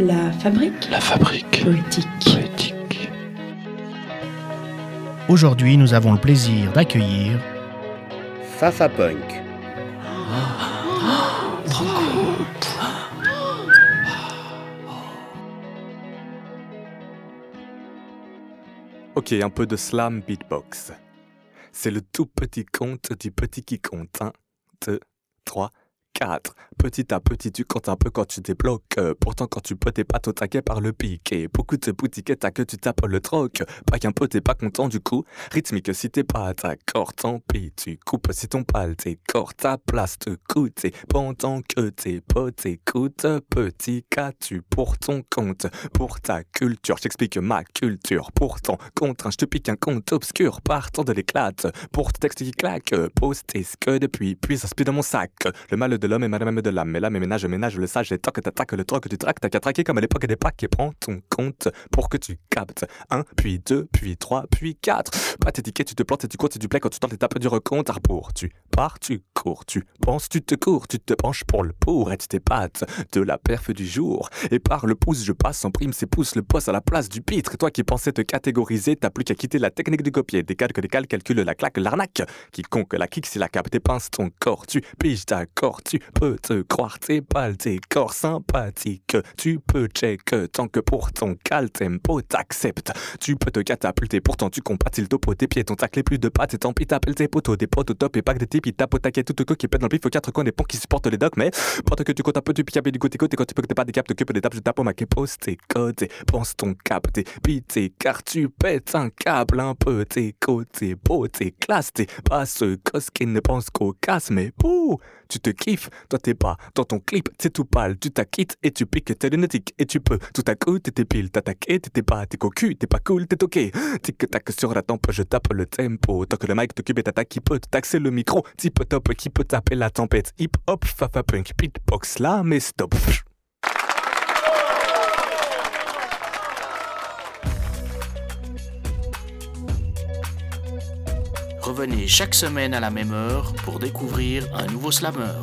La fabrique La fabrique poétique. poétique. Aujourd'hui, nous avons le plaisir d'accueillir Fafa Punk. Ok, un peu de slam beatbox. C'est le tout petit compte du petit qui compte. 1, 2, 3, 4. Petit à petit, tu comptes un peu quand tu débloques. Euh, Pourtant, quand tu peux, t'es pas tout taquet par le pic. Et beaucoup de boutiquettes à que tu tapes le troc. Pas qu'un peu, t'es pas content du coup. Rythmique, si t'es pas d'accord, tant pis. Tu coupes si ton pal t'écorce. Ta place te coûte. Et pendant que tes potes écoutent, petit qu'as-tu pour ton compte? Pour ta culture. Je t'explique ma culture. Pourtant, contre je te pique un compte obscur partant de l'éclate. Pour tes textes qui claquent, pose tes que depuis, puis ça dans mon sac. Le mal de l'homme est mal même de l'âme. Mais là, mes ménages, ménage, le sage, les tocs, t'attaques, le troc, tu traques, t'as qu'à traquer comme à l'époque des packs et prends ton compte pour que tu captes. Un, puis deux, puis trois, puis quatre. Pas t'étiquettes, tu te plantes et tu comptes, c'est du play quand tu tentes l'étape du recompte. Pour tu tu cours, tu penses, tu te cours, tu te penches pour le pour et tu t'épates de la perf du jour. Et par le pouce, je passe en prime, c'est pouce le poste à la place du pitre. Et toi qui pensais te catégoriser, t'as plus qu'à quitter la technique du copier. Des calques, calcule la claque, l'arnaque. Quiconque la kick, si la cape, pinces ton corps, tu piges d'accord, tu peux te croire, tes balles, tes corps sympathiques. Tu peux check tant que pour ton cal tempo t'acceptes. Tu peux te catapulter, pourtant tu compatis le topo, tes pieds, ton tacle plus de pattes, et tant pis t'appelles tes potos, des potes au top et pas des types, ils tapent au taquet, tout qui pète dans le pif aux quatre coins des ponts qui supportent les docks, mais pendant que tu comptes un peu, tu piques du côté côté quand tu peux que t'es pas des captes, que des tapes, je tape au maquet, pose tes et pense ton cap, tes tes car tu pètes un câble un peu, tes côtés beaux, tes classes, t'es pas ce gosse qui ne pense qu'au casse, mais pouh, tu te kiffes, toi t'es pas dans ton clip, c'est tout pâle, tu t'acquittes et tu piques tes lunatique et tu peux tout à coup t'es pile, t'attaquer, t'es pas, t'es cocu, t'es pas cool, t'es ok, tic tac sur la tempe, je tape le tempo, tant que le mic t'occupe et t'attaque qui peut taxer le micro, type top qui peut taper la tempête, hip hop, fafa punk, beatbox là, mais stop. Revenez chaque semaine à la même heure pour découvrir un nouveau slammer.